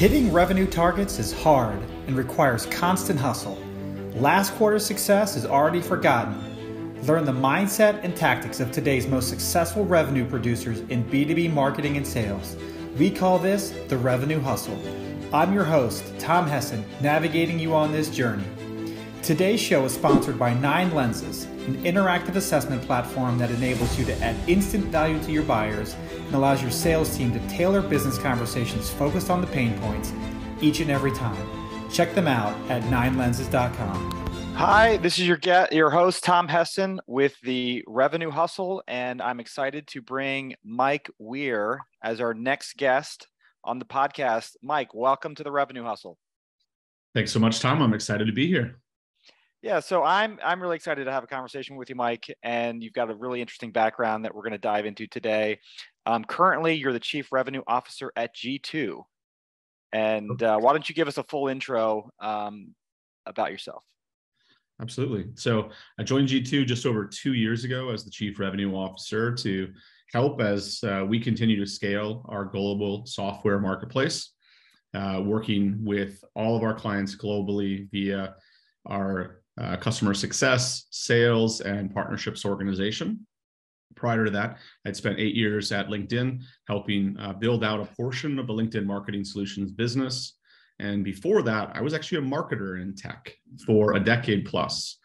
Hitting revenue targets is hard and requires constant hustle. Last quarter's success is already forgotten. Learn the mindset and tactics of today's most successful revenue producers in B2B marketing and sales. We call this the revenue hustle. I'm your host, Tom Hessen, navigating you on this journey. Today's show is sponsored by Nine Lenses, an interactive assessment platform that enables you to add instant value to your buyers and allows your sales team to tailor business conversations focused on the pain points each and every time. Check them out at ninelenses.com. Hi, this is your get, your host Tom Hessen with the Revenue Hustle, and I'm excited to bring Mike Weir as our next guest on the podcast. Mike, welcome to the Revenue Hustle. Thanks so much, Tom. I'm excited to be here. Yeah, so I'm I'm really excited to have a conversation with you, Mike, and you've got a really interesting background that we're going to dive into today. Um, currently, you're the chief revenue officer at G2, and uh, why don't you give us a full intro um, about yourself? Absolutely. So I joined G2 just over two years ago as the chief revenue officer to help as uh, we continue to scale our global software marketplace, uh, working with all of our clients globally via our uh, customer success, sales, and partnerships organization. Prior to that, I'd spent eight years at LinkedIn helping uh, build out a portion of the LinkedIn marketing solutions business. And before that, I was actually a marketer in tech for a decade plus.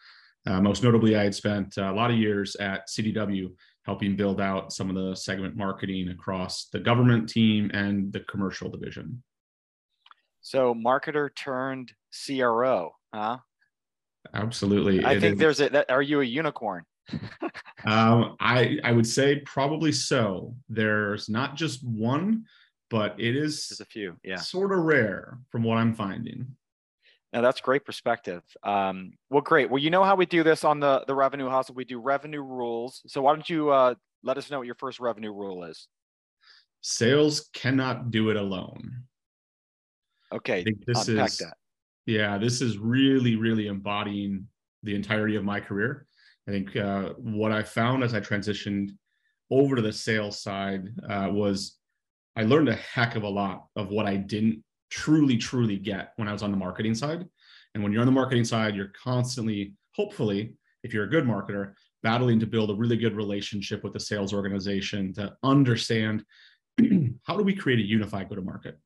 Uh, most notably, I had spent a lot of years at CDW helping build out some of the segment marketing across the government team and the commercial division. So, marketer turned CRO, huh? Absolutely. I it think is. there's a. That, are you a unicorn? um, I I would say probably so. There's not just one, but it is there's a few. Yeah, sort of rare from what I'm finding. Now that's great perspective. Um, well, great. Well, you know how we do this on the the revenue hustle. We do revenue rules. So why don't you uh, let us know what your first revenue rule is? Sales cannot do it alone. Okay, this unpack is, that. Yeah, this is really, really embodying the entirety of my career. I think uh, what I found as I transitioned over to the sales side uh, was I learned a heck of a lot of what I didn't truly, truly get when I was on the marketing side. And when you're on the marketing side, you're constantly, hopefully, if you're a good marketer, battling to build a really good relationship with the sales organization to understand how do we create a unified go to market?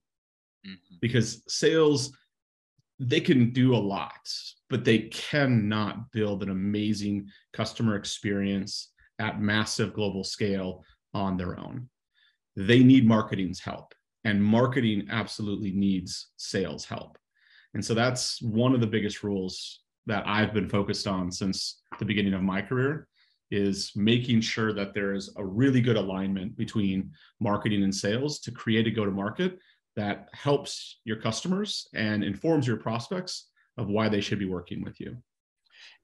Mm-hmm. Because sales they can do a lot, but they cannot build an amazing customer experience at massive global scale on their own. They need marketing's help, and marketing absolutely needs sales help. And so that's one of the biggest rules that I've been focused on since the beginning of my career is making sure that there is a really good alignment between marketing and sales to create a go to market that helps your customers and informs your prospects of why they should be working with you.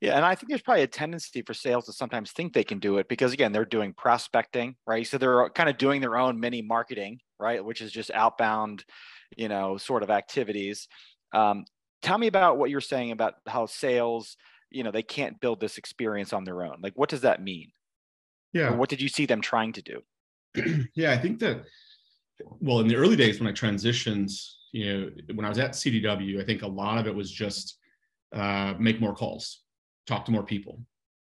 Yeah, and I think there's probably a tendency for sales to sometimes think they can do it because again, they're doing prospecting, right? So they're kind of doing their own mini marketing, right? Which is just outbound, you know, sort of activities. Um, tell me about what you're saying about how sales, you know, they can't build this experience on their own. Like, what does that mean? Yeah. Or what did you see them trying to do? yeah, I think that well, in the early days when I transitioned, you know, when I was at CDW, I think a lot of it was just uh, make more calls, talk to more people.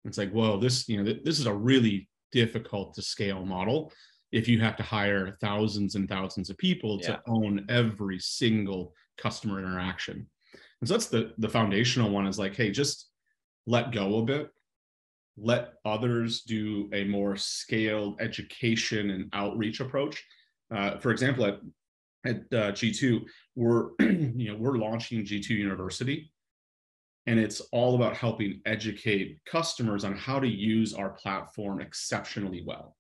It's like, whoa, this, you know, th- this is a really difficult to scale model if you have to hire thousands and thousands of people yeah. to own every single customer interaction. And so that's the the foundational one is like, hey, just let go a bit. Let others do a more scaled education and outreach approach uh, for example, at at uh, G2, we're you know we're launching G2 University, and it's all about helping educate customers on how to use our platform exceptionally well.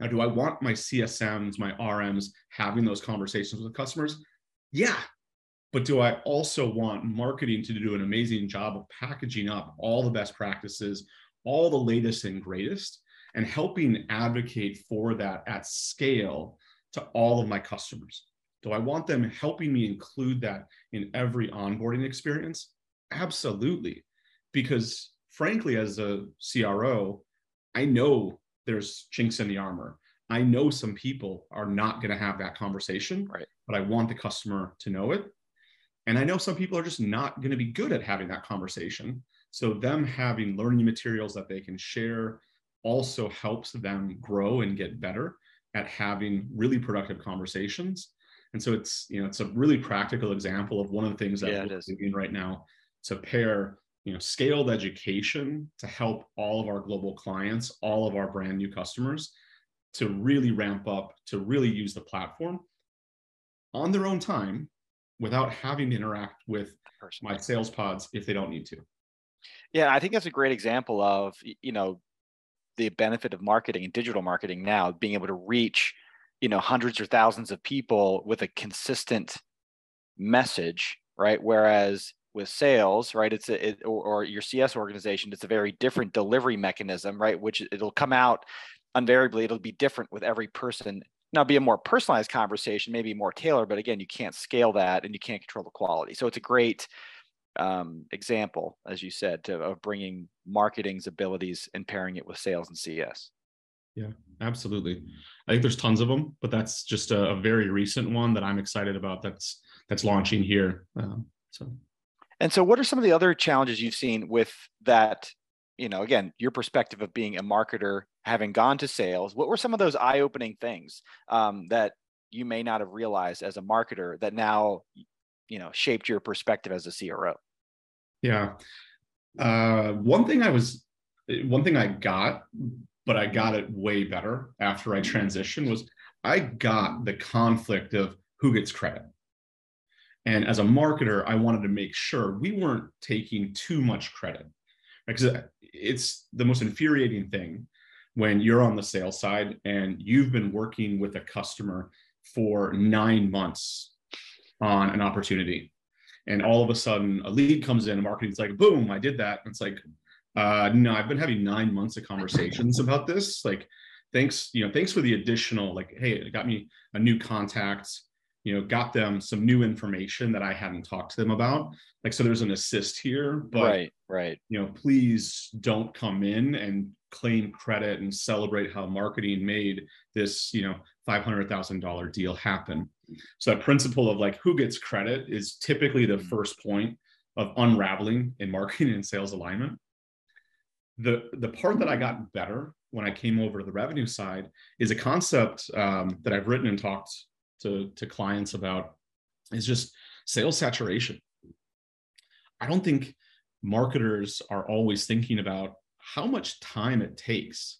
Now, do I want my CSMs, my RMs having those conversations with customers? Yeah. But do I also want marketing to do an amazing job of packaging up all the best practices, all the latest and greatest, and helping advocate for that at scale to all of my customers? Do I want them helping me include that in every onboarding experience? Absolutely. Because frankly, as a CRO, I know there's chinks in the armor. I know some people are not going to have that conversation, right. but I want the customer to know it. And I know some people are just not going to be good at having that conversation. So, them having learning materials that they can share also helps them grow and get better at having really productive conversations. And so it's you know it's a really practical example of one of the things that Yeah, we're doing right now to pair you know scaled education to help all of our global clients, all of our brand new customers to really ramp up, to really use the platform on their own time without having to interact with my sales pods if they don't need to. Yeah, I think that's a great example of you know the benefit of marketing and digital marketing now being able to reach you know hundreds or thousands of people with a consistent message, right? Whereas with sales, right, it's a it, or, or your CS organization, it's a very different delivery mechanism, right? Which it'll come out invariably, it'll be different with every person. Now, be a more personalized conversation, maybe more tailored, but again, you can't scale that and you can't control the quality. So it's a great um, example, as you said, to, of bringing marketing's abilities and pairing it with sales and CS. Yeah, absolutely. I think there's tons of them, but that's just a, a very recent one that I'm excited about. That's that's launching here. Um, so And so, what are some of the other challenges you've seen with that? You know, again, your perspective of being a marketer, having gone to sales. What were some of those eye-opening things um, that you may not have realized as a marketer that now, you know, shaped your perspective as a CRO? Yeah, uh, one thing I was, one thing I got, but I got it way better after I transitioned was I got the conflict of who gets credit. And as a marketer, I wanted to make sure we weren't taking too much credit because it's the most infuriating thing when you're on the sales side and you've been working with a customer for nine months on an opportunity. And all of a sudden, a lead comes in, and marketing's like, boom, I did that. And it's like, uh, no, I've been having nine months of conversations about this. Like, thanks, you know, thanks for the additional, like, hey, it got me a new contact, you know, got them some new information that I hadn't talked to them about. Like, so there's an assist here, but right, right. you know, please don't come in and claim credit and celebrate how marketing made this, you know, $500,000 deal happen. So that principle of like who gets credit is typically the first point of unraveling in marketing and sales alignment. The, the part that I got better when I came over to the revenue side is a concept um, that I've written and talked to, to clients about is just sales saturation. I don't think marketers are always thinking about how much time it takes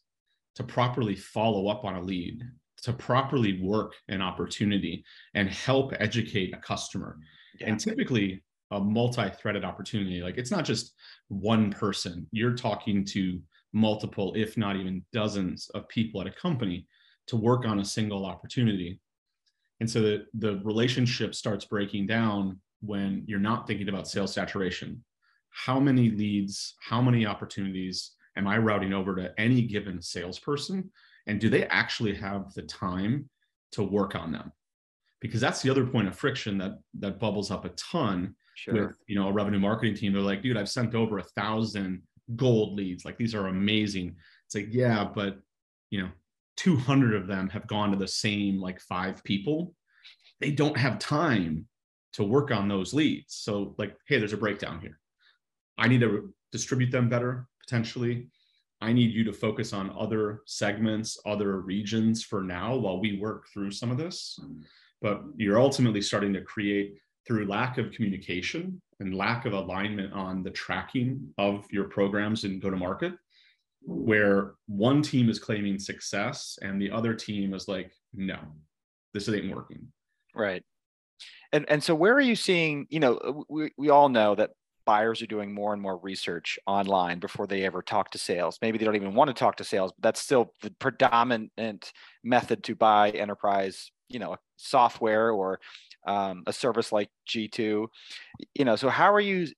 to properly follow up on a lead, to properly work an opportunity and help educate a customer. Yeah. And typically, a multi threaded opportunity, like it's not just one person, you're talking to multiple, if not even dozens of people at a company to work on a single opportunity. And so the, the relationship starts breaking down when you're not thinking about sales saturation. How many leads, how many opportunities am I routing over to any given salesperson? And do they actually have the time to work on them? Because that's the other point of friction that that bubbles up a ton Sure. with you know a revenue marketing team. They're like, dude, I've sent over a thousand gold leads. Like these are amazing. It's like, yeah, but you know, 200 of them have gone to the same like five people. They don't have time to work on those leads. So like, hey, there's a breakdown here. I need to distribute them better potentially. I need you to focus on other segments, other regions for now while we work through some of this. But you're ultimately starting to create through lack of communication and lack of alignment on the tracking of your programs and go to market, where one team is claiming success and the other team is like, no, this ain't working. Right. And and so where are you seeing, you know, we, we all know that buyers are doing more and more research online before they ever talk to sales. Maybe they don't even want to talk to sales, but that's still the predominant method to buy enterprise, you know, software or um, a service like G2. You know, so how are you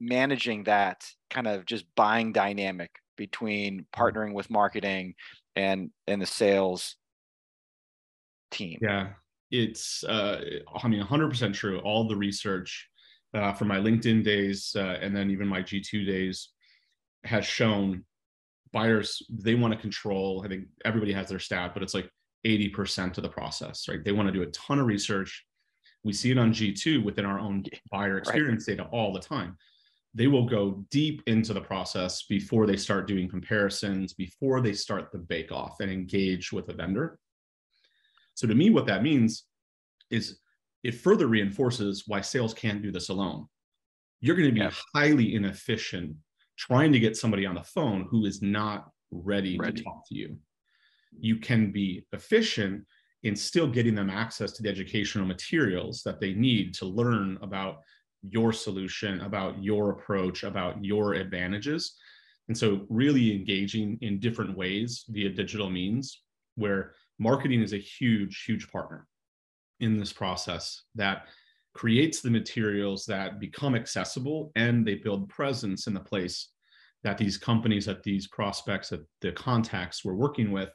managing that kind of just buying dynamic between partnering with marketing and and the sales team? Yeah, it's uh, I mean 100% true. All the research uh, from my LinkedIn days uh, and then even my G2 days has shown buyers they want to control i think everybody has their stat but it's like 80% of the process right? They want to do a ton of research. We see it on g2 within our own buyer experience right. data all the time. They will go deep into the process before they start doing comparisons before they start the bake off and engage with a vendor. So to me what that means is it further reinforces why sales can't do this alone you're going to be yeah. highly inefficient trying to get somebody on the phone who is not ready, ready, to talk to you. You can be efficient in still getting them access to the educational materials that they need to learn about your solution, about your approach, about your advantages. And so, really engaging in different ways via digital means, where marketing is a huge, huge partner in this process that creates the materials that become accessible and they build presence in the place that these companies that these prospects that the contacts we're working with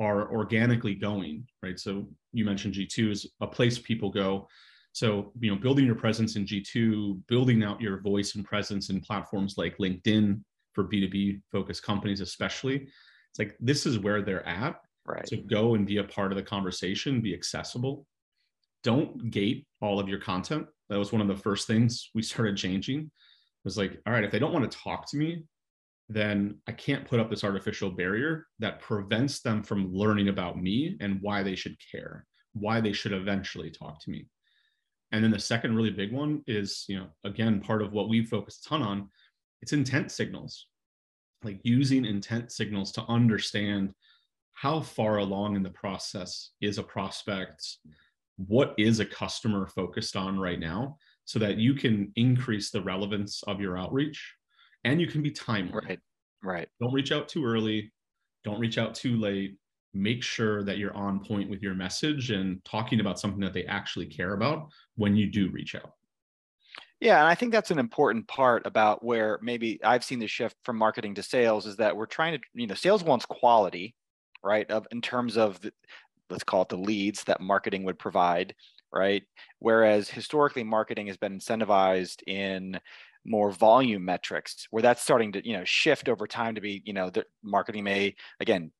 are organically going right? So you mentioned g2 is a place people go. So you know building your presence in g2 building out your voice and presence in platforms like linkedin for b2b focused companies especially it's like this is where they're at. Right. To go and be a part of the conversation be accessible don't gate all of your content. That was one of the first things we started changing. It was like, all right, if they don't want to talk to me, then I can't put up this artificial barrier that prevents them from learning about me and why they should care, why they should eventually talk to me. And then the second really big one is, you know, again, part of what we focus a ton on, it's intent signals. Like using intent signals to understand how far along in the process is a prospect, what is a customer focused on right now so that you can increase the relevance of your outreach and you can be timely. Right. Right. Don't reach out too early. Don't reach out too late. Make sure that you're on point with your message and talking about something that they actually care about when you do reach out. Yeah, and I think that's an important part about where maybe I've seen the shift from marketing to sales is that we're trying to, you know, sales wants quality, right? Of in terms of the, let's call it the leads that marketing would provide, right? Whereas historically, marketing has been incentivized in more volume metrics, where that's starting to you know shift over time to be you know the marketing may again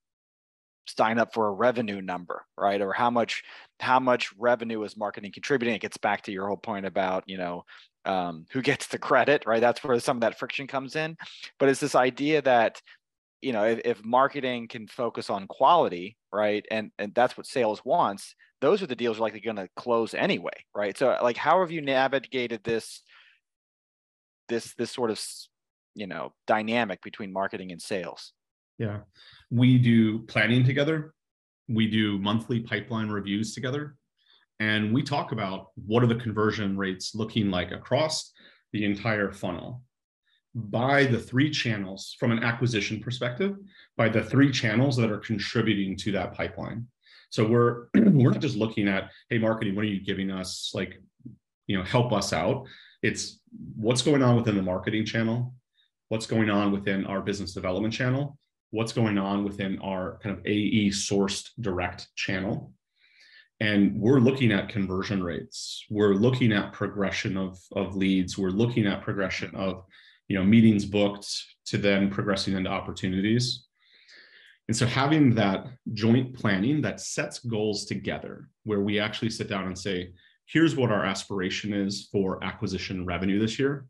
sign up for a revenue number right? Or how much how much revenue is marketing contributing? It gets back to your whole point about you know um, who gets the credit right? That's where some of that friction comes in. But it's this idea that you know if, if marketing can focus on quality right and and that's what sales wants those are the deals are likely going to close anyway right? So like how have you navigated this this this sort of you know dynamic between marketing and sales? Yeah. We do planning together. We do monthly pipeline reviews together. And we talk about what are the conversion rates looking like across the entire funnel by the three channels from an acquisition perspective by the three channels that are contributing to that pipeline. So we're we're not just looking at hey marketing what are you giving us? Like you know help us out. It's what's going on within the marketing channel? What's going on within our business development channel? What's going on within our kind of ae sourced direct channel? And we're looking at conversion rates. We're looking at progression of, of leads. We're looking at progression of you know meetings booked to then progressing into opportunities. And so having that joint planning that sets goals together where we actually sit down and say here's what our aspiration is for acquisition revenue this year.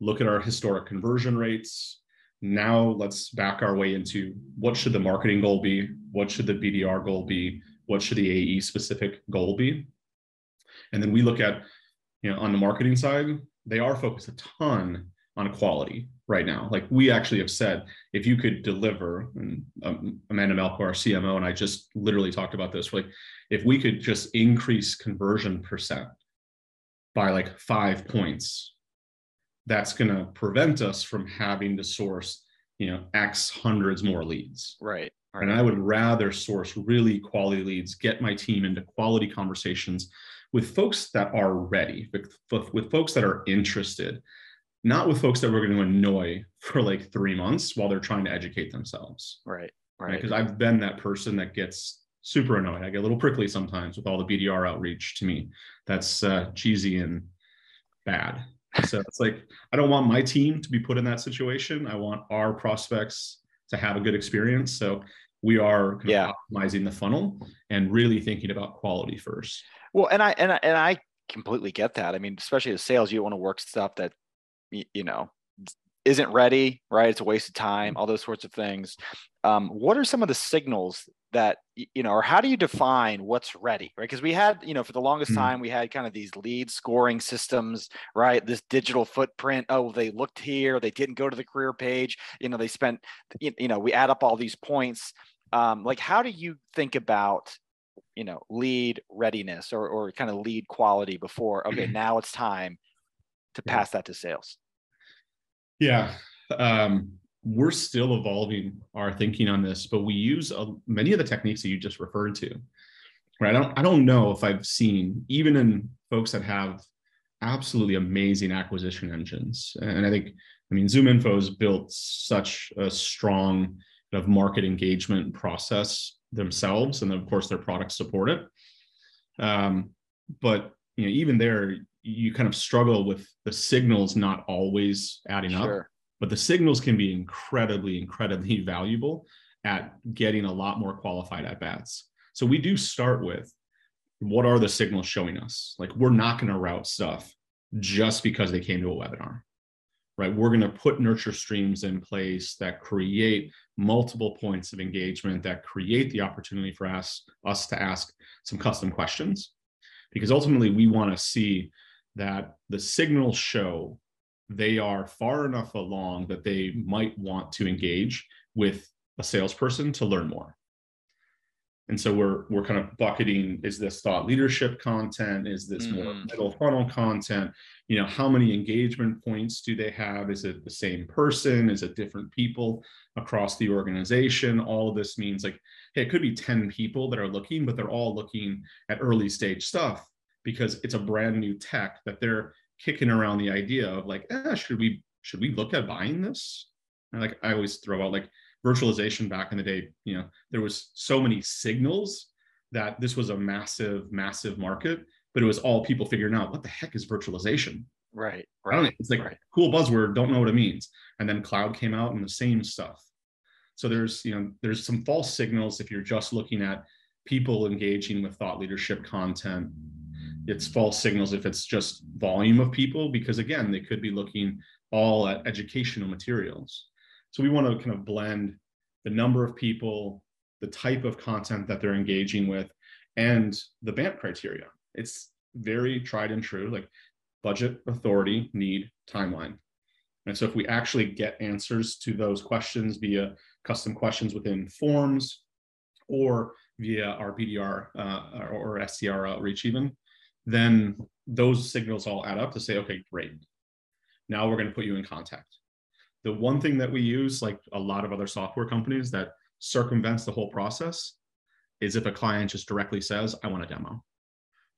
Look at our historic conversion rates. Now let's back our way into what should the marketing goal be? What should the bdr goal be? What should the ae specific goal be? And then we look at you know on the marketing side they are focused a ton on quality right now. Like we actually have said, if you could deliver, and um, Amanda Malko, our CMO, and I just literally talked about this. Like, if we could just increase conversion percent by like five points, that's going to prevent us from having to source, you know, X hundreds more leads. Right. right. And I would rather source really quality leads, get my team into quality conversations with folks that are ready, with, with folks that are interested not with folks that we're going to annoy for like three months while they're trying to educate themselves. Right. Right. Because right? I've been that person that gets super annoyed. I get a little prickly sometimes with all the BDR outreach to me. That's uh, cheesy and bad. So it's like, I don't want my team to be put in that situation. I want our prospects to have a good experience. So we are yeah. optimizing the funnel and really thinking about quality first. Well, and I and I, and I completely get that. I mean, especially as sales, you want to work stuff that you know isn't ready, right? It's a waste of time, mm-hmm. all those sorts of things. Um, what are some of the signals that you know, or how do you define what's ready, right? Because we had, you know, for the longest mm-hmm. time, we had kind of these lead scoring systems, right? This digital footprint. Oh, they looked here, they didn't go to the career page. You know, they spent, you know, we add up all these points. Um, like, how do you think about you know lead readiness or, or kind of lead quality before okay now it's time to pass that to sales yeah um, we're still evolving our thinking on this but we use a, many of the techniques that you just referred to right i don't i don't know if i've seen even in folks that have absolutely amazing acquisition engines and i think i mean ZoomInfo has built such a strong kind of market engagement process themselves, and of course their products support it. Um, but you know, even there, you kind of struggle with the signals not always adding sure. up. But the signals can be incredibly, incredibly valuable at getting a lot more qualified at bats. So we do start with what are the signals showing us? Like we're not going to route stuff just because they came to a webinar right? We're going to put nurture streams in place that create multiple points of engagement, that create the opportunity for us, us to ask some custom questions. Because ultimately, we want to see that the signals show they are far enough along that they might want to engage with a salesperson to learn more. And so we're we're kind of bucketing is this thought leadership content? Is this mm-hmm. more middle funnel content? You know how many engagement points do they have? Is it the same person? Is it different people across the organization? All of this means like hey it could be 10 people that are looking but they're all looking at early stage stuff because it's a brand new tech that they're kicking around the idea of like eh, should we should we look at buying this and like i always throw out like virtualization back in the day, you know, there was so many signals that this was a massive, massive market, but it was all people figuring out what the heck is virtualization. Right. right. I don't. It's like right. cool buzzword, don't know what it means. And then cloud came out and the same stuff. So there's, you know, there's some false signals if you're just looking at people engaging with thought leadership content. It's false signals if it's just volume of people, because again, they could be looking all at educational materials. So we want to kind of blend the number of people, the type of content that they're engaging with, and the BANT criteria. It's very tried and true, like budget, authority, need, timeline. And so if we actually get answers to those questions via custom questions within forms or via our BDR uh, or SDR outreach even, then those signals all add up to say, okay, great. Now we're going to put you in contact. The one thing that we use, like a lot of other software companies, that circumvents the whole process is if a client just directly says, I want a demo.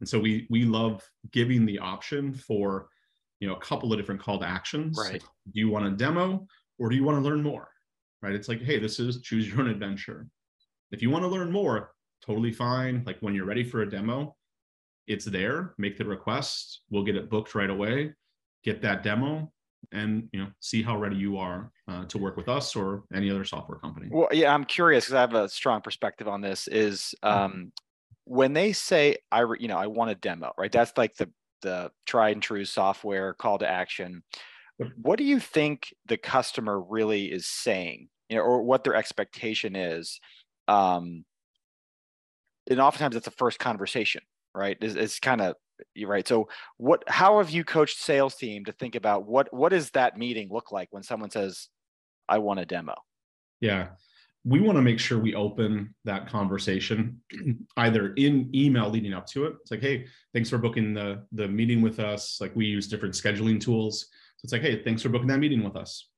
And so we we love giving the option for you know a couple of different call to actions. Right. Do you want a demo or do you want to learn more? Right. It's like, hey, this is choose your own adventure. If you want to learn more, totally fine. Like when you're ready for a demo, it's there. Make the request. We'll get it booked right away. Get that demo and you know see how ready you are uh, to work with us or any other software company well yeah i'm curious because i have a strong perspective on this is mm-hmm. um, when they say i you know i want a demo right that's like the the tried and true software call to action what do you think the customer really is saying you know or what their expectation is um, and oftentimes it's a first conversation right it's, it's kind of you're right. So what how have you coached sales team to think about what what does that meeting look like when someone says, I want a demo? Yeah. We want to make sure we open that conversation either in email leading up to it. It's like, hey, thanks for booking the the meeting with us. Like we use different scheduling tools. So it's like, hey, thanks for booking that meeting with us.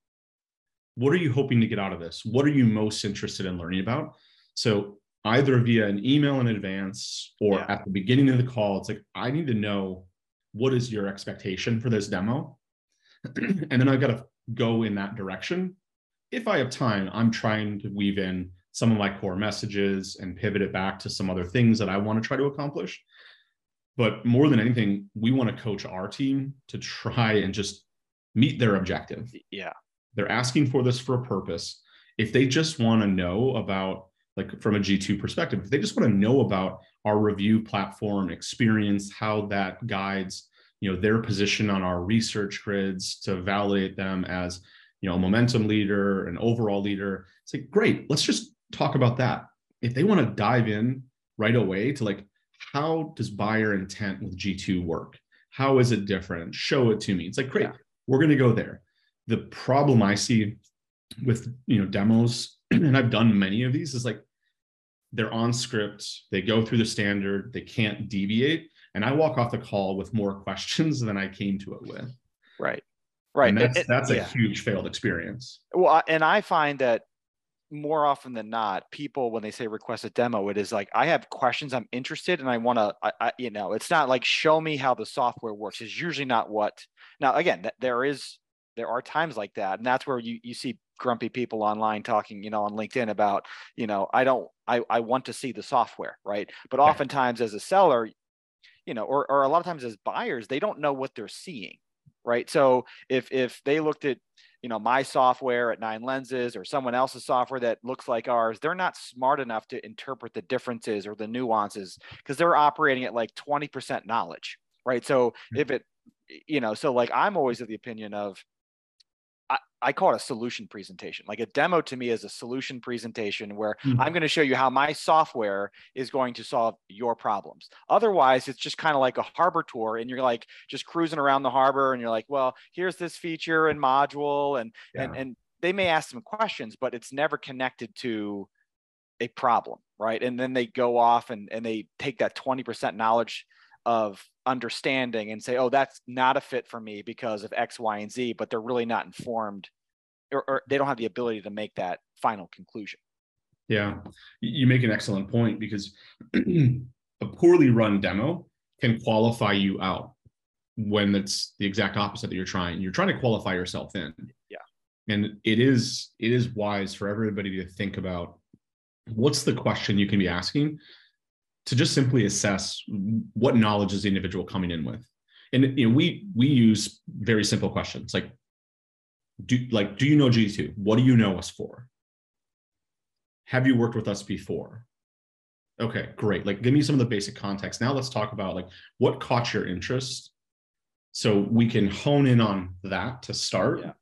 What are you hoping to get out of this? What are you most interested in learning about? So either via an email in advance or yeah. at the beginning of the call. It's like, I need to know what is your expectation for this demo? and then I've got to go in that direction. If I have time, I'm trying to weave in some of my core messages and pivot it back to some other things that I want to try to accomplish. But more than anything, we want to coach our team to try and just meet their objective. Yeah. They're asking for this for a purpose if they just want to know about like from a G2 perspective, if they just want to know about our review platform experience, how that guides, you know, their position on our research grids to validate them as, you know, a momentum leader, an overall leader. It's like, great, let's just talk about that. If they want to dive in right away to like, how does buyer intent with G2 work? How is it different? Show it to me. It's like, great, yeah. we're going to go there. The problem I see with, you know, demos, and I've done many of these, is like, they're on script, they go through the standard, they can't deviate. And I walk off the call with more questions than I came to it with. Right. Right. And that's, it, that's a yeah. huge failed experience. Well, and I find that more often than not, people when they say request a demo, it is like I have questions, I'm interested, and I want to, I, I, you know, it's not like show me how the software works. Is usually not what. Now, again, there is there are times like that, and that's where you you see grumpy people online talking, you know, on LinkedIn about, you know, I don't, I, I want to see the software, right? But oftentimes as a seller, you know, or, or a lot of times as buyers, they don't know what they're seeing, right? So if if they looked at, you know, my software at Nine Lenses or someone else's software that looks like ours, they're not smart enough to interpret the differences or the nuances because they're operating at like 20% knowledge, right? So hmm. if it, you know, so like I'm always of the opinion of, I call it a solution presentation. Like a demo to me is a solution presentation where mm-hmm. I'm going to show you how my software is going to solve your problems. Otherwise, it's just kind of like a harbor tour and you're like just cruising around the harbor and you're like, well, here's this feature and module and yeah. and and they may ask some questions, but it's never connected to a problem, right? And then they go off and and they take that 20% knowledge of understanding and say, oh, that's not a fit for me because of X, Y, and Z, but they're really not informed or, or they don't have the ability to make that final conclusion. Yeah, you make an excellent point because a poorly run demo can qualify you out when it's the exact opposite that you're trying. You're trying to qualify yourself in. Yeah. And it is it is wise for everybody to think about what's the question you can be asking to just simply assess what knowledge is the individual coming in with. And you know, we we use very simple questions like do like do you know G2? What do you know us for? Have you worked with us before? Okay, great. Like give me some of the basic context. Now let's talk about like what caught your interest so we can hone in on that to start. Yeah.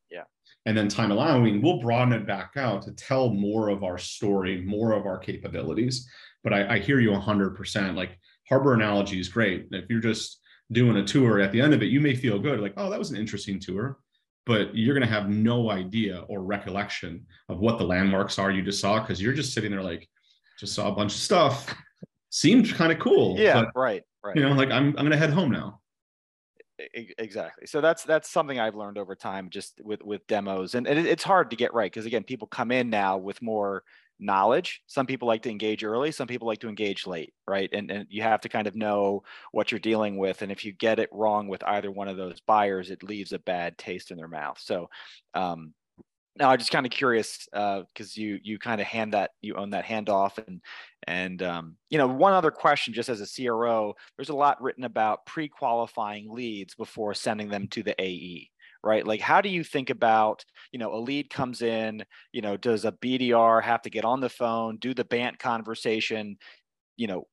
And then time allowing, we'll broaden it back out to tell more of our story, more of our capabilities. But I, I hear you 100%. Like harbor analogy is great. If you're just doing a tour at the end of it, you may feel good, like, oh, that was an interesting tour. But you're going to have no idea or recollection of what the landmarks are you just saw because you're just sitting there like, just saw a bunch of stuff. Seemed kind of cool. Yeah, but, right, right. You know, like I'm, I'm going to head home now exactly so that's that's something i've learned over time just with with demos and, and it's hard to get right because again people come in now with more knowledge. Some people like to engage early, some people like to engage late, right? And, and you have to kind of know what you're dealing with. And if you get it wrong with either one of those buyers, it leaves a bad taste in their mouth. So um, now I'm just kind of curious because uh, you you kind of hand that you own that handoff and and um, you know one other question just as a CRO, there's a lot written about pre-qualifying leads before sending them to the AE right? Like, how do you think about, you know, a lead comes in, you know, does a BDR have to get on the phone, do the BANT conversation, you know,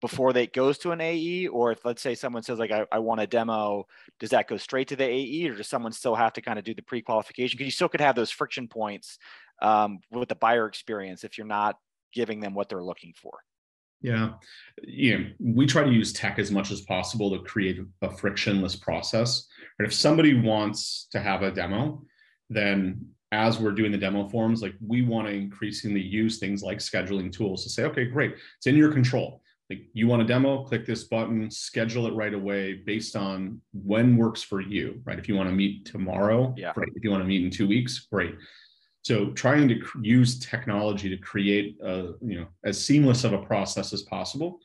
before they goes to an AE, or if let's say someone says like I, I want a demo, does that go straight to the AE, or does someone still have to kind of do the pre-qualification? Because you still could have those friction points um, with the buyer experience if you're not giving them what they're looking for. Yeah. Know, we try to use tech as much as possible to create a frictionless process. And if somebody wants to have a demo, then as we're doing the demo forms, like we want to increasingly use things like scheduling tools to say, okay, great, it's in your control. Like you want a demo, click this button, schedule it right away based on when works for you, right? If you want to meet tomorrow, yeah. great. If you want to meet in two weeks, great. So trying to use technology to create a, you know as seamless of a process as possible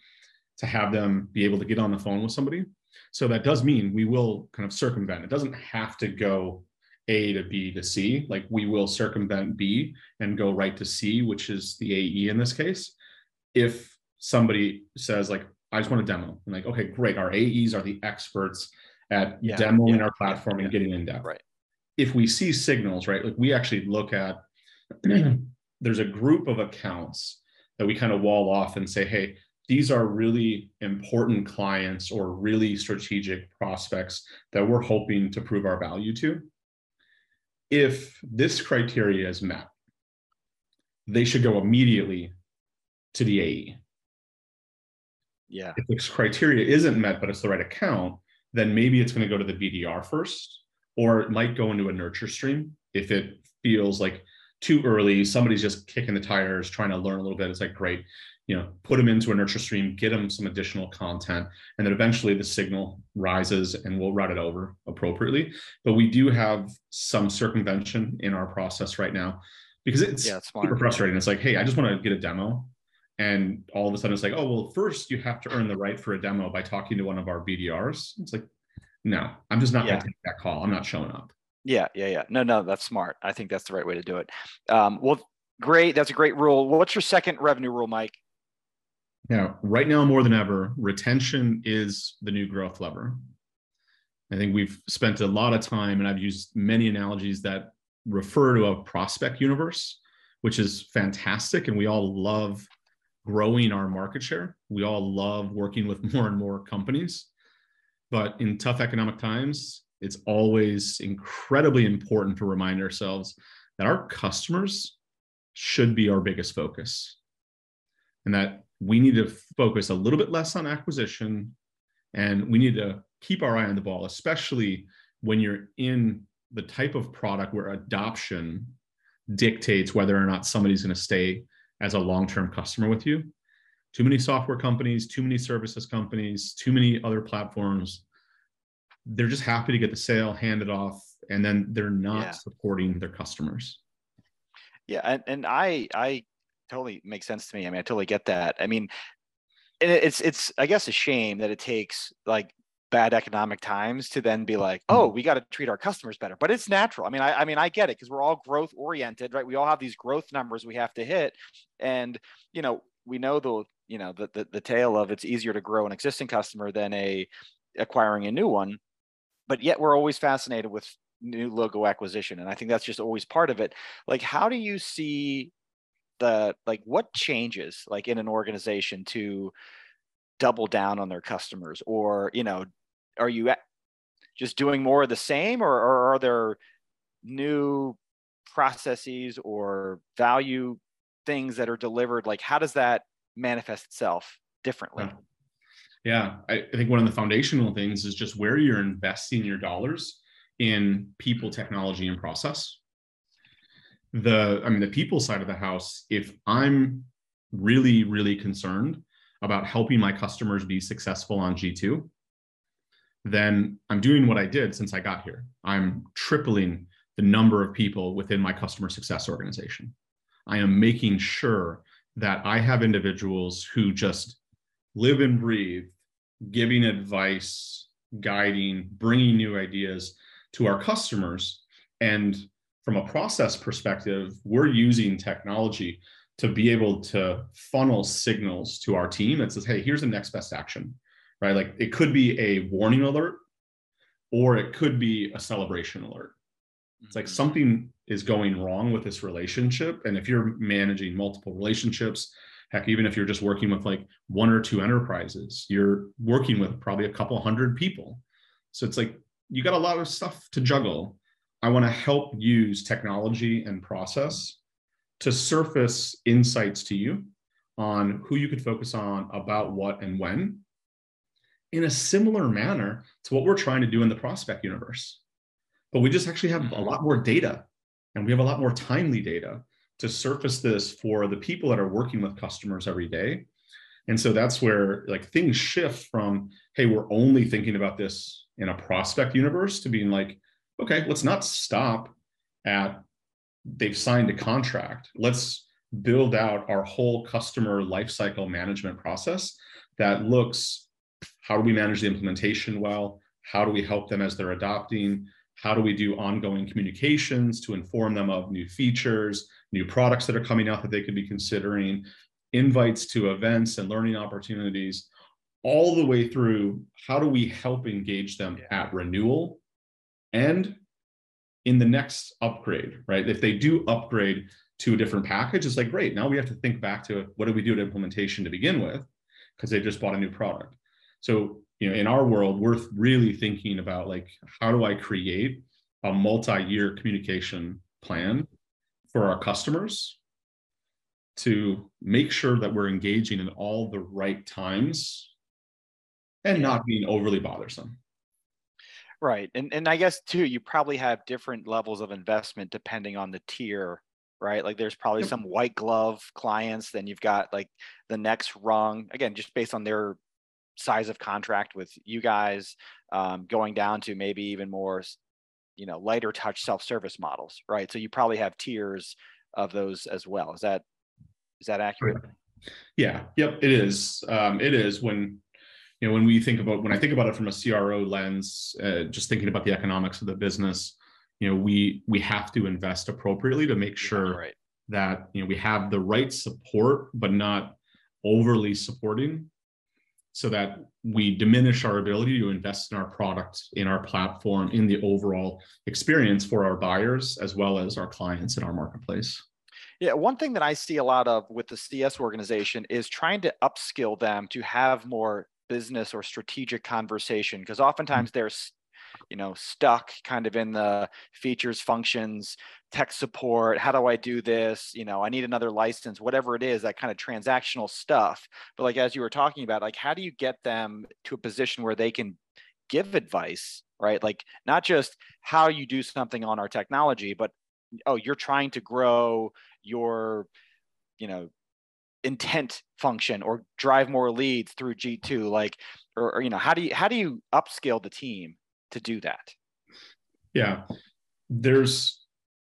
to have them be able to get on the phone with somebody. So that does mean we will kind of circumvent. It doesn't have to go A to B to C. Like we will circumvent B and go right to C, which is the AE in this case. If somebody says like, I just want to demo, I'm like, okay, great. Our AEs are the experts at yeah, demoing yeah, our platform yeah, and getting in depth. Right if we see signals, right, like we actually look at there's a group of accounts that we kind of wall off and say, hey, these are really important clients or really strategic prospects that we're hoping to prove our value to. If this criteria is met, they should go immediately to the AE. Yeah. If this criteria isn't met, but it's the right account, then maybe it's going to go to the BDR first, or it might go into a nurture stream if it feels like too early. Somebody's just kicking the tires, trying to learn a little bit. It's like, great, you know, put them into a nurture stream, get them some additional content, and then eventually the signal rises and we'll route it over appropriately. But we do have some circumvention in our process right now because it's yeah, super frustrating. It's like, hey, I just want to get a demo. And all of a sudden it's like, oh, well, first you have to earn the right for a demo by talking to one of our BDRs. It's like, no, I'm just not yeah. going to take that call. I'm not showing up. Yeah, yeah, yeah. No, no, that's smart. I think that's the right way to do it. Um, well, great. That's a great rule. What's your second revenue rule, Mike? Yeah, right now more than ever, retention is the new growth lever. I think we've spent a lot of time, and I've used many analogies that refer to a prospect universe, which is fantastic. And we all love growing our market share. We all love working with more and more companies. But in tough economic times, it's always incredibly important to remind ourselves that our customers should be our biggest focus and that we need to focus a little bit less on acquisition and we need to keep our eye on the ball especially when you're in the type of product where adoption dictates whether or not somebody's going to stay as a long-term customer with you. Too many software companies too many services companies too many other platforms. They're just happy to get the sale handed off and then they're not yeah. supporting their customers. Yeah and, and i i totally makes sense to me. I mean i totally get that. I mean it's it's i guess a shame that it takes like bad economic times to then be like oh mm-hmm. we got to treat our customers better but it's natural. I mean i, I mean i get it because we're all growth oriented right? We all have these growth numbers we have to hit and you know we know the you know the, the the tale of it's easier to grow an existing customer than a acquiring a new one but yet we're always fascinated with new logo acquisition and i think that's just always part of it. Like how do you see the like what changes like in an organization to double down on their customers or you know are you just doing more of the same or, or are there new processes or value things that are delivered like how does that manifest itself differently yeah. I think one of the foundational things is just where you're investing your dollars in people, technology, and process. The, I mean, the people side of the house, if I'm really, really concerned about helping my customers be successful on G2, then I'm doing what I did since I got here. I'm tripling the number of people within my customer success organization. I am making sure that I have individuals who just live and breathe giving advice, guiding, bringing new ideas to our customers. And from a process perspective, we're using technology to be able to funnel signals to our team that says, hey, here's the next best action, right? Like it could be a warning alert or it could be a celebration alert. It's like mm-hmm. something is going wrong with this relationship. And if you're managing multiple relationships, heck even if you're just working with like one or two enterprises you're working with probably a couple hundred people so it's like you got a lot of stuff to juggle i want to help use technology and process to surface insights to you on who you could focus on about what and when in a similar manner to what we're trying to do in the prospect universe but we just actually have a mm-hmm. lot more data and we have a lot more timely data to surface this for the people that are working with customers every day. And so that's where like things shift from, hey, we're only thinking about this in a prospect universe to being like, okay, let's not stop at they've signed a contract. Let's build out our whole customer lifecycle management process that looks how do we manage the implementation well? How do we help them as they're adopting? How do we do ongoing communications to inform them of new features, new products that are coming out that they could be considering, invites to events and learning opportunities, all the way through how do we help engage them at renewal and in the next upgrade, right? If they do upgrade to a different package, it's like, great. Now we have to think back to what did we do at implementation to begin with? Because they just bought a new product. So, you know, in our world, we're really thinking about like, how do I create a multi-year communication plan for our customers to make sure that we're engaging in all the right times and not being overly bothersome. Right. And and I guess too, you probably have different levels of investment depending on the tier, right? Like there's probably some white glove clients, then you've got like the next rung, again, just based on their size of contract with you guys, um, going down to maybe even more, you know, lighter touch self-service models, right? So you probably have tiers of those as well. Is that is that accurate? Yeah. Yep. It is. Um, it is when you know when we think about when I think about it from a CRO lens, uh, just thinking about the economics of the business, you know, we we have to invest appropriately to make sure right. that you know we have the right support, but not overly supporting, so that we diminish our ability to invest in our product, in our platform, in the overall experience for our buyers as well as our clients in our marketplace. Yeah, one thing that I see a lot of with the CS organization is trying to upskill them to have more business or strategic conversation because oftentimes mm-hmm. they're you know stuck kind of in the features functions tech support how do i do this? You know i need another license whatever it is that kind of transactional stuff. But like as you were talking about like how do you get them to a position where they can give advice right? Like not just how you do something on our technology but oh you're trying to grow your you know intent function or drive more leads through g2 like or, or, you know how do you how do you upscale the team to do that. Yeah. There's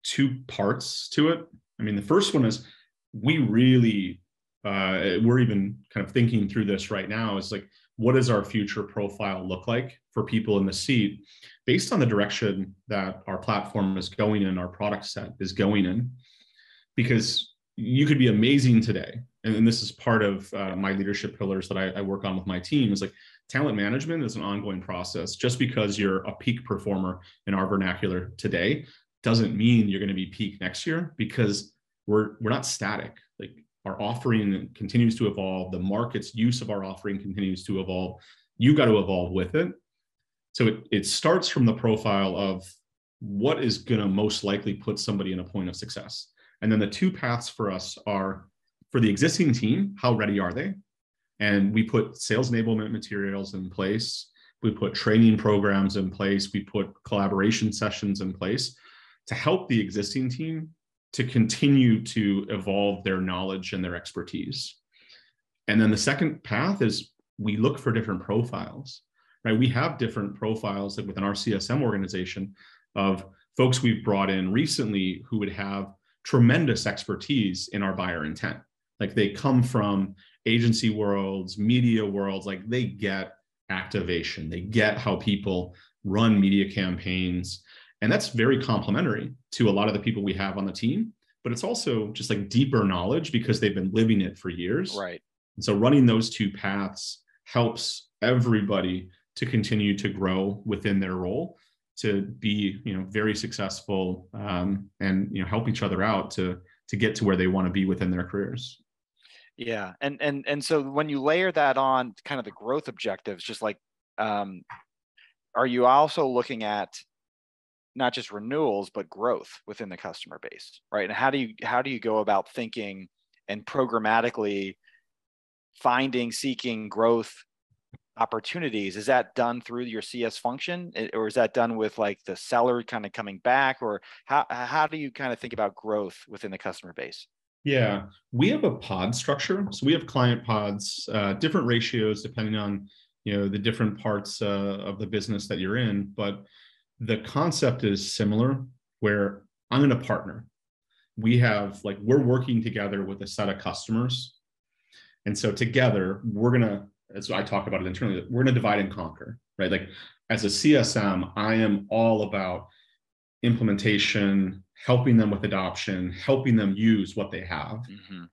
two parts to it. I mean the first one is we really uh, we're even kind of thinking through this right now. Is like what does our future profile look like for people in the seat based on the direction that our platform is going in our product set is going in? Because you could be amazing today. And, and this is part of uh, my leadership pillars that I, I work on with my team is like talent management is an ongoing process. Just because you're a peak performer in our vernacular today doesn't mean you're going to be peak next year because we're we're not static. Like our offering continues to evolve. The market's use of our offering continues to evolve. You got to evolve with it. So it, it starts from the profile of what is going to most likely put somebody in a point of success and then the two paths for us are for the existing team, how ready are they? And we put sales enablement materials in place. We put training programs in place. We put collaboration sessions in place to help the existing team to continue to evolve their knowledge and their expertise. And then the second path is we look for different profiles, right? We have different profiles within our CSM organization of folks we've brought in recently who would have tremendous expertise in our buyer intent. Like they come from agency worlds, media worlds, like they get activation, they get how people run media campaigns. And that's very complementary to a lot of the people we have on the team. But it's also just like deeper knowledge because they've been living it for years. Right. And so running those two paths helps everybody to continue to grow within their role to be you know very successful um, and you know help each other out to to get to where they want to be within their careers. Yeah and and and so when you layer that on kind of the growth objectives just like um, are you also looking at not just renewals but growth within the customer base right? And how do you how do you go about thinking and programmatically finding seeking growth opportunities is that done through your cs function? Or is that done with like the seller kind of coming back or how, how do you kind of think about growth within the customer base? Yeah. We have a pod structure. So we have client pods uh, different ratios depending on you know the different parts uh, of the business that you're in but the concept is similar where i'm in a partner. We have like we're working together with a set of customers. And so together we're going to as I talk about it internally, we're going to divide and conquer, right? Like as a CSM, I am all about implementation, helping them with adoption, helping them use what they have. Mm-hmm.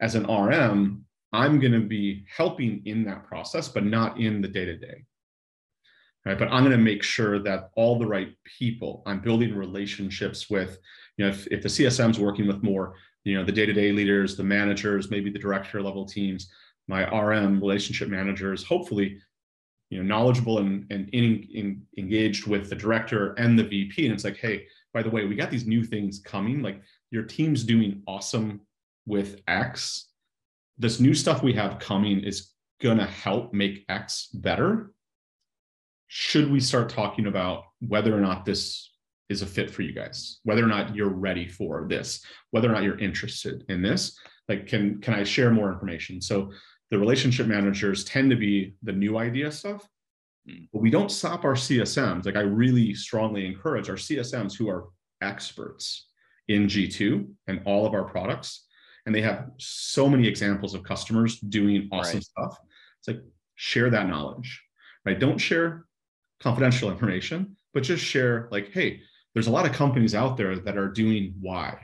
As an RM, I'm going to be helping in that process, but not in the day to day. Right. But I'm going to make sure that all the right people, I'm building relationships with, you know, if, if the CSM is working with more you know the day-to-day leaders the managers maybe the director level teams my rm relationship managers hopefully you know knowledgeable and, and in, in, engaged with the director and the vp and it's like hey by the way we got these new things coming. Like your team's doing awesome with x. This new stuff we have coming is to help make x better. Should we start talking about whether or not this is a fit for you guys? Whether or not you're ready for this? Whether or not you're interested in this? Like can can i share more information? So the relationship managers tend to be the new idea stuff hmm. but we don't stop our csms like i really strongly encourage our csms who are experts in g2 and all of our products and they have so many examples of customers doing awesome right. stuff it's like share that knowledge right don't share confidential information but just share like hey there's a lot of companies out there that are doing why.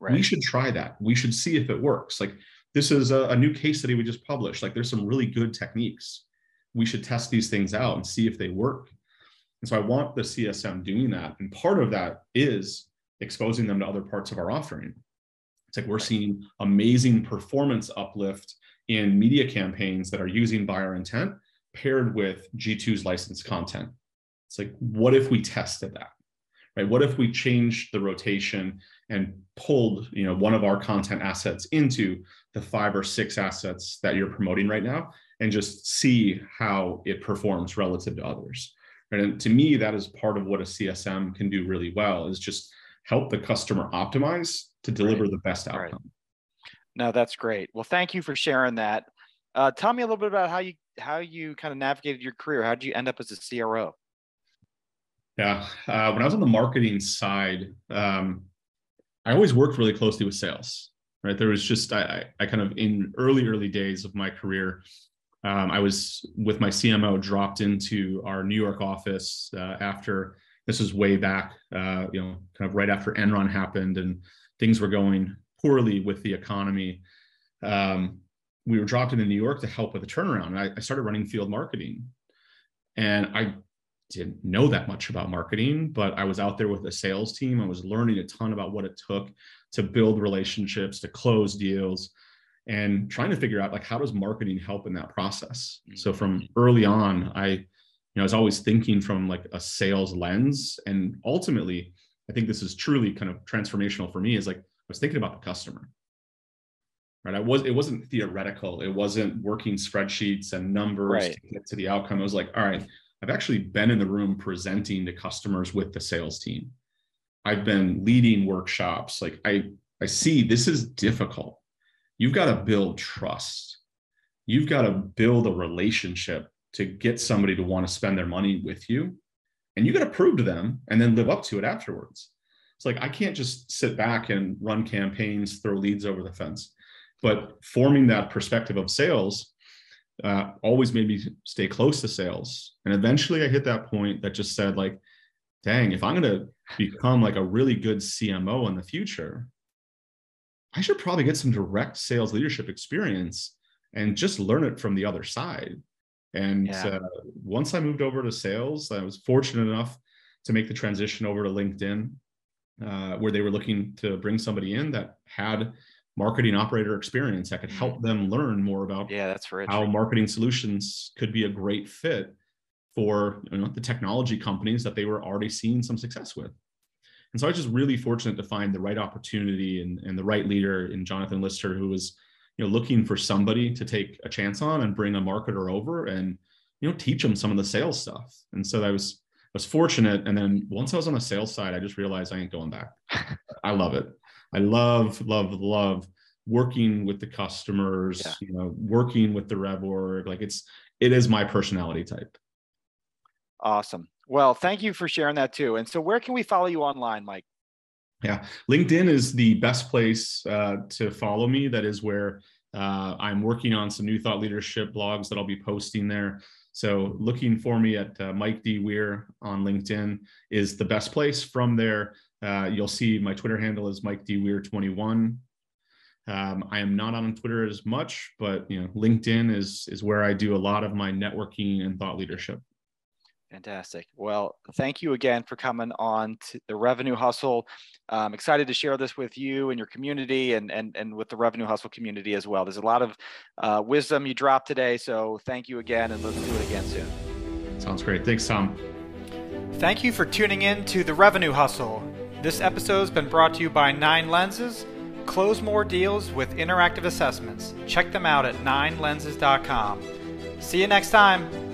Right. We should try that. We should see if it works. Like this is a, a new case study we just published. Like there's some really good techniques. We should test these things out and see if they work. And so I want the CSM doing that. And part of that is exposing them to other parts of our offering. It's like we're seeing amazing performance uplift in media campaigns that are using buyer intent paired with G2's licensed content. It's like, what if we tested that? Right? What if we changed the rotation and pulled, you know, one of our content assets into the five or six assets that you're promoting right now and just see how it performs relative to others. Right? And to me, that is part of what a CSM can do really well is just help the customer optimize to deliver right. the best outcome. Right. No, that's great. Well, thank you for sharing that. Uh, tell me a little bit about how you how you kind of navigated your career. How did you end up as a CRO? Yeah. Uh, when I was on the marketing side, um, I always worked really closely with sales, right? There was just, I, I kind of in early, early days of my career, um, I was with my CMO dropped into our New York office uh, after this was way back, uh, you know, kind of right after Enron happened and things were going poorly with the economy. Um, we were dropped into New York to help with the turnaround. I, I started running field marketing and I didn't know that much about marketing, but I was out there with a sales team. I was learning a ton about what it took to build relationships, to close deals, and trying to figure out like how does marketing help in that process. So from mm-hmm. early on, I, you know, I was always thinking from like a sales lens, and ultimately, I think this is truly kind of transformational for me. Is like I was thinking about the customer. Right. I was it wasn't theoretical. It wasn't working spreadsheets and numbers right. to get to the outcome. It was like, all right, I've actually been in the room presenting to customers with the sales team. I've been leading workshops. Like I, I see this is difficult. You've got to build trust. You've got to build a relationship to get somebody to want to spend their money with you. And you got to prove to them and then live up to it afterwards. It's like I can't just sit back and run campaigns, throw leads over the fence. But forming that perspective of sales uh, always made me stay close to sales. And eventually I hit that point that just said, like, dang, if I'm going to become like a really good CMO in the future, I should probably get some direct sales leadership experience and just learn it from the other side. And yeah. uh, once I moved over to sales, I was fortunate enough to make the transition over to LinkedIn, uh, where they were looking to bring somebody in that had marketing operator experience that could help mm. them learn more about yeah that's right how marketing solutions could be a great fit for you know, the technology companies that they were already seeing some success with. And so i was just really fortunate to find the right opportunity and, and the right leader in jonathan lister who was you know looking for somebody to take a chance on and bring a marketer over and you know teach them some of the sales stuff. And so i was I was fortunate. And then once i was on the sales side i just realized i ain't going back. I love it I love, love, love working with the customers, yeah. you know, working with the rev org. Like it's, it is my personality type. Awesome. Well, thank you for sharing that too. And so where can we follow you online, Mike? Yeah, LinkedIn is the best place uh, to follow me. That is where uh, I'm working on some new thought leadership blogs that I'll be posting there. So looking for me at uh, Mike D. Weir on LinkedIn is the best place. From there, uh, you'll see my Twitter handle is Mike D. Weir 21. Um, I am not on Twitter as much, but you know, LinkedIn is is where I do a lot of my networking and thought leadership. Fantastic. Well, thank you again for coming on to the Revenue Hustle. I'm excited to share this with you and your community and, and, and with the Revenue Hustle community as well. There's a lot of uh, wisdom you dropped today. So thank you again, and let's do it again soon. Sounds great. Thanks, Tom. Thank you for tuning in to the Revenue Hustle. This episode has been brought to you by Nine Lenses. Close more deals with interactive assessments. Check them out at ninelenses.com. See you next time.